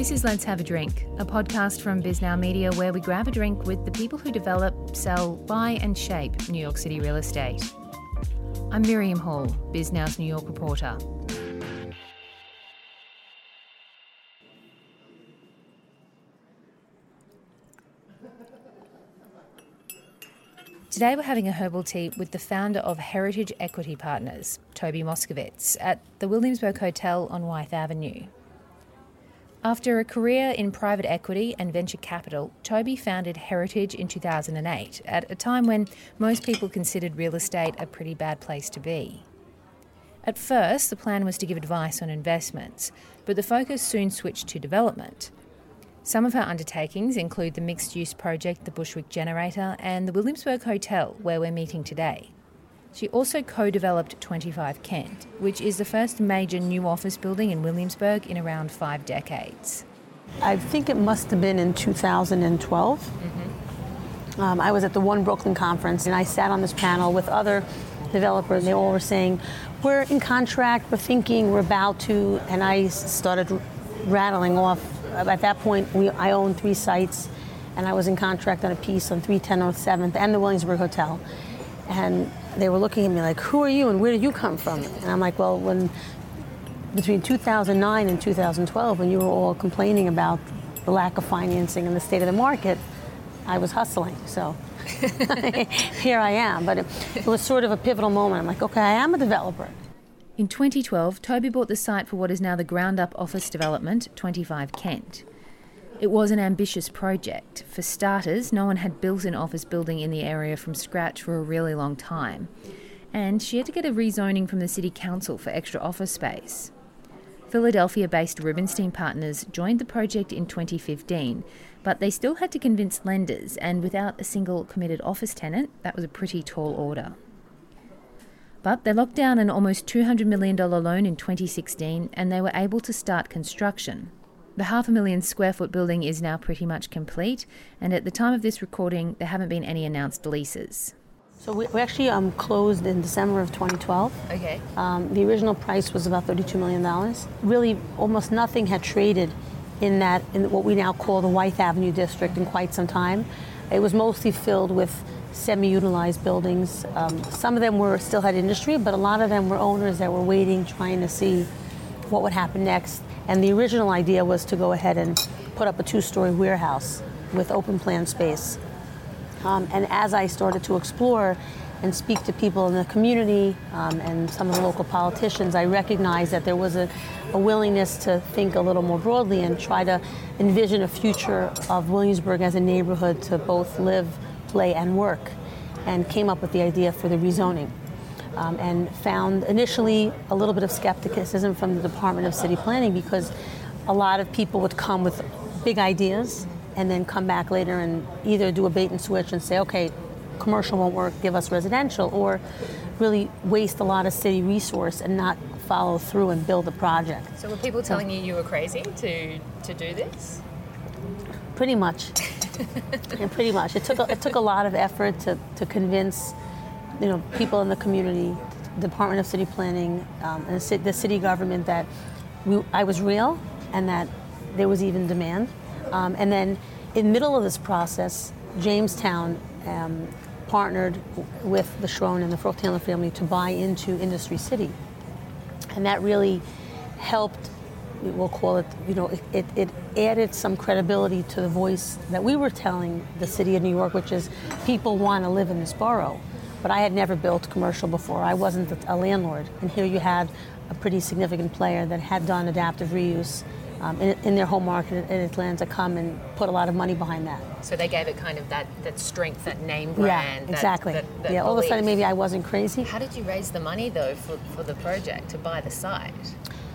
This is Let's Have a Drink, a podcast from Bisnow Media where we grab a drink with the people who develop, sell, buy, and shape New York City real estate. I'm Miriam Hall, Bisnow's New York reporter. Today we're having a herbal tea with the founder of Heritage Equity Partners, Toby Moskovits, at the Williamsburg Hotel on Wythe Avenue. After a career in private equity and venture capital, Toby founded Heritage in 2008 at a time when most people considered real estate a pretty bad place to be. At first, the plan was to give advice on investments, but the focus soon switched to development. Some of her undertakings include the mixed use project, the Bushwick Generator, and the Williamsburg Hotel, where we're meeting today. She also co developed 25 Kent, which is the first major new office building in Williamsburg in around five decades. I think it must have been in 2012. Mm-hmm. Um, I was at the One Brooklyn conference and I sat on this panel with other developers. They all were saying, We're in contract, we're thinking, we're about to. And I started rattling off at that point, we, I owned three sites, and I was in contract on a piece on 310 North 7th and the Williamsburg Hotel. And they were looking at me like, "Who are you, and where did you come from?" And I'm like, "Well, when between 2009 and 2012, when you were all complaining about the lack of financing and the state of the market, I was hustling. So here I am. But it, it was sort of a pivotal moment. I'm like, okay, I am a developer. In 2012, Toby bought the site for what is now the ground up office development, 25 Kent. It was an ambitious project. For starters, no one had built an office building in the area from scratch for a really long time. And she had to get a rezoning from the City Council for extra office space. Philadelphia based Rubenstein Partners joined the project in 2015, but they still had to convince lenders, and without a single committed office tenant, that was a pretty tall order. But they locked down an almost $200 million loan in 2016 and they were able to start construction. The half a million square foot building is now pretty much complete, and at the time of this recording, there haven't been any announced leases. So we, we actually um, closed in December of 2012. Okay. Um, the original price was about $32 million. Really, almost nothing had traded in that, in what we now call the Wythe Avenue district, in quite some time. It was mostly filled with semi-utilized buildings. Um, some of them were still had industry, but a lot of them were owners that were waiting, trying to see what would happen next. And the original idea was to go ahead and put up a two-story warehouse with open plan space. Um, and as I started to explore and speak to people in the community um, and some of the local politicians, I recognized that there was a, a, willingness to think a little more broadly and try to envision a future of Williamsburg as a neighborhood to both live play, and work, and came up with the idea for the rezoning. Um, and found initially a little bit of skepticism from the Department of City Planning because a lot of people would come with big ideas and then come back later and either do a bait and switch and say, okay, commercial won't work, give us residential, or really waste a lot of city resource and not follow through and build a project. So were people telling so, you you were crazy to, to do this? Pretty much. pretty much. It took a, it took a lot of effort to, to convince, you know, people in the community, Department of City Planning, um, and the, city government that we, I was real and that there was even demand. Um, and then, in the middle of this process, Jamestown um, partnered with the Schroen and the Frothandler family to buy into Industry City, and that really helped we'll call it, you know, it, it, added some credibility to the voice that we were telling the city of New York, which is people want to live in this borough. But I had never built commercial before. I wasn't a landlord. And here you had a pretty significant player that had done adaptive reuse um, in, in, their home market in Atlanta come and put a lot of money behind that. So they gave it kind of that, that strength, that name brand. Yeah, exactly. That, that, that yeah, all of a sudden maybe I wasn't crazy. How did you raise the money though for, for the project to buy the site?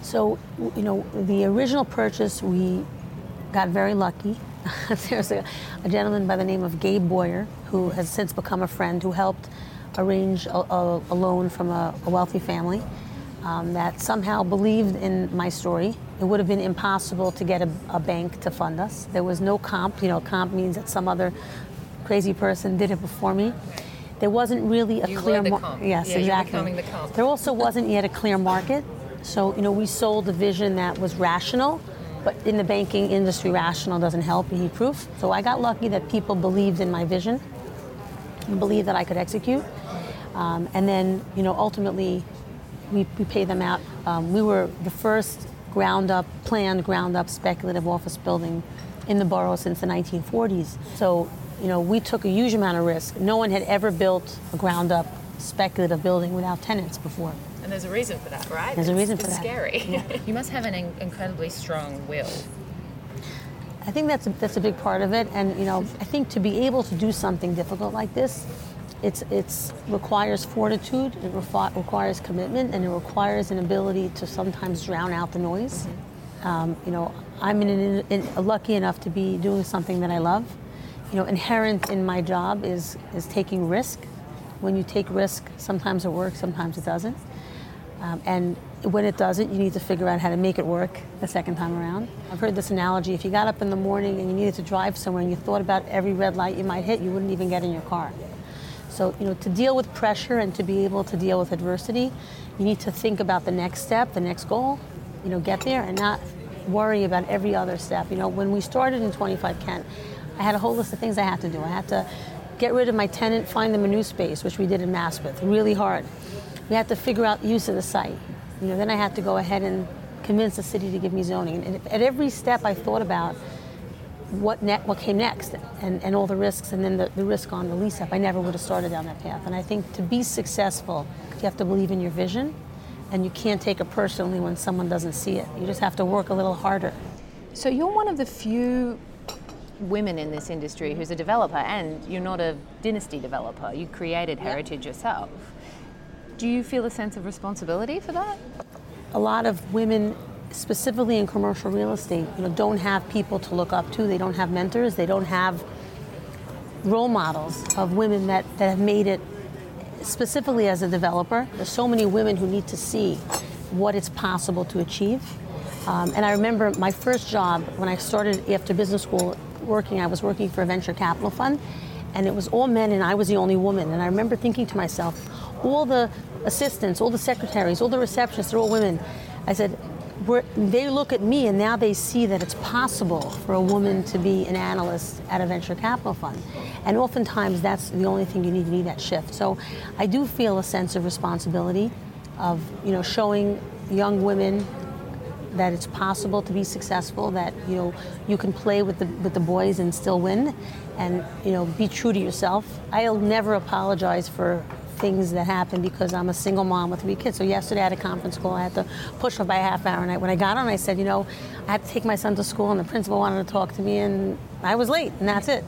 So, you know, the original purchase, we got very lucky. There's a, a, gentleman by the name of Gabe Boyer, who has since become a friend, who helped arrange a, a, a loan from a, wealthy family um, that somehow believed in my story. It would have been impossible to get a, bank to fund us. There was no comp. You know, comp means that some other crazy person did it before me. There wasn't really a you clear market. Yes, yeah, exactly. There also wasn't yet a clear market so, you know, we sold a vision that was rational But in the banking industry, rational doesn't help. You need proof. So I got lucky that people believed in my vision, and believed that I could execute. Um, and then, you know, ultimately, we, we pay them out. Um, we were the first ground up, planned ground up speculative office building in the borough since the 1940s. So, you know, we took a huge amount of risk. No one had ever built a ground up speculative building without tenants before. And there's a reason for that, right? There's a reason for that. it's scary. Yeah. You must have an in- incredibly strong will. I think that's a, that's a big part of it, and you know, I think to be able to do something difficult like this, it's it's requires fortitude, it refi- requires commitment, and it requires an ability to sometimes drown out the noise. Um, you know, I'm in, an, in, lucky enough to be doing something that I love. You know, inherent in my job is is taking risk. When you take risk, sometimes it works, sometimes it doesn't. Um, and when it doesn't, you need to figure out how to make it work the second time around. I've heard this analogy if you got up in the morning and you needed to drive somewhere and you thought about every red light you might hit, you wouldn't even get in your car. So, you know, to deal with pressure and to be able to deal with adversity, you need to think about the next step, the next goal, you know, get there and not worry about every other step. You know, when we started in 25 Kent, I had a whole list of things I had to do. I had to get rid of my tenant, find them a new space, which we did in Maspeth, really hard. We had to figure out use of the site. You know, then I had to go ahead and convince the city to give me zoning. And at every step I thought about what ne- what came next and, and all the risks and then the, the risk on the lease up. I never would have started down that path. And I think to be successful, you have to believe in your vision and you can't take it personally when someone doesn't see it. You just have to work a little harder. So you're one of the few women in this industry who's a developer and you're not a dynasty developer. You created Heritage yourself. Do you feel a sense of responsibility for that? A lot of women, specifically in commercial real estate, you know, don't have people to look up to. They don't have mentors. They don't have role models of women that, that have made it specifically as a developer. There's so many women who need to see what it's possible to achieve. Um, and I remember my first job when I started after business school working, I was working for a venture capital fund, and it was all men, and I was the only woman. And I remember thinking to myself, all the assistants, all the secretaries, all the receptionists, they're all women. I said, they look at me and now they see that it's possible for a woman to be an analyst at a venture capital fund. And oftentimes that's the only thing you need to need that shift. So I do feel a sense of responsibility of you know showing young women that it's possible to be successful, that you know you can play with the with the boys and still win, and you know be true to yourself. I'll never apologize for things that happen because I'm a single mom with three kids. So yesterday I had a conference call. I had to push off by a half hour. And I, when I got on, I said, you know, I had to take my son to school, and the principal wanted to talk to me, and I was late, and that's it.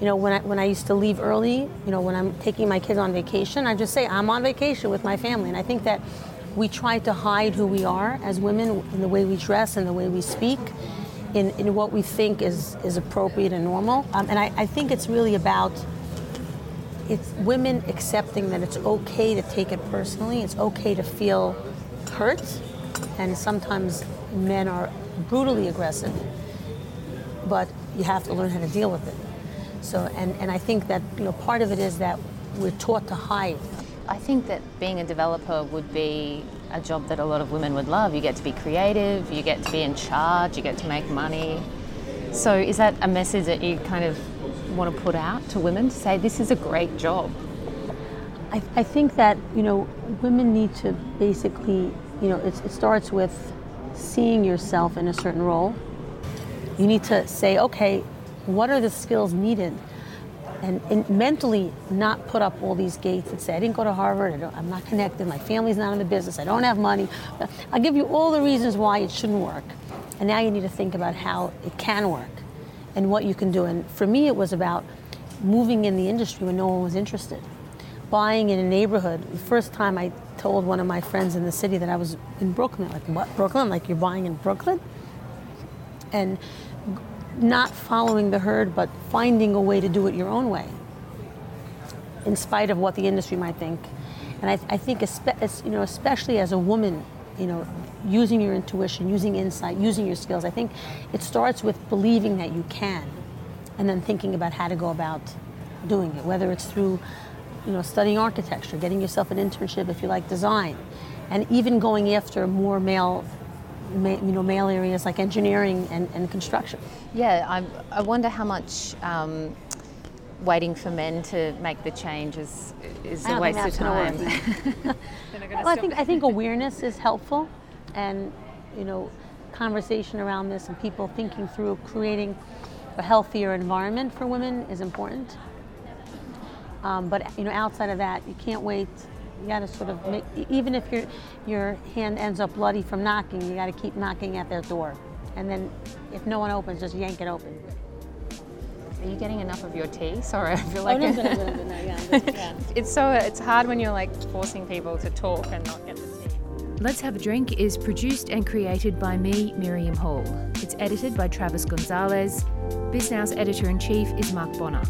You know, when I, when I used to leave early, you know, when I'm taking my kids on vacation, I just say I'm on vacation with my family, and I think that we try to hide who we are as women in the way we dress and the way we speak. In, in what we think is, is appropriate and normal. Um, and I, I think it's really about it's women accepting that it's okay to take it personally. It's okay to feel hurt, and sometimes men are brutally aggressive. But you have to learn how to deal with it. So, and, and I think that you know part of it is that we're taught to hide. I think that being a developer would be a job that a lot of women would love. You get to be creative, you get to be in charge, you get to make money. So, is that a message that you kind of want to put out to women to say this is a great job? I, I think that you know women need to basically you know it, it starts with seeing yourself in a certain role. You need to say, okay, what are the skills needed? And, and, mentally not put up all these gates and say, I didn't go to Harvard, I am not connected, my family's not in the business, I don't have money. I'll give you all the reasons why it shouldn't work. And now you need to think about how it can work and what you can do. And for me, it was about moving in the industry when no one was interested. Buying in a neighborhood. The first time I told one of my friends in the city that I was in Brooklyn, like, what, Brooklyn? Like, you're buying in Brooklyn? And not following the herd, but finding a way to do it your own way, in spite of what the industry might think. And I, I think, you know, especially as a woman, you know, using your intuition, using insight, using your skills. I think it starts with believing that you can, and then thinking about how to go about doing it. Whether it's through, you know, studying architecture, getting yourself an internship if you like design, and even going after more male ma- you know, male areas like engineering and, and construction. Yeah, I, I wonder how much um, waiting for men to make the change is, is I a don't waste of time. Well, I think I think awareness is helpful, and you know, conversation around this and people thinking through creating a healthier environment for women is important. Um, but you know, outside of that, you can't wait. You got to sort of make, even if your your hand ends up bloody from knocking, you got to keep knocking at their door, and then if no one opens, just yank it open. Are you getting enough of your tea? Sorry, I feel Oh, like no, no, no, no, no, yeah, yeah. it's so it's hard when you're like forcing people to talk and not get the tea. Let's Have a Drink is produced and created by me, Miriam Hall. It's edited by Travis Gonzalez. Bisnow's editor in chief is Mark Bonner.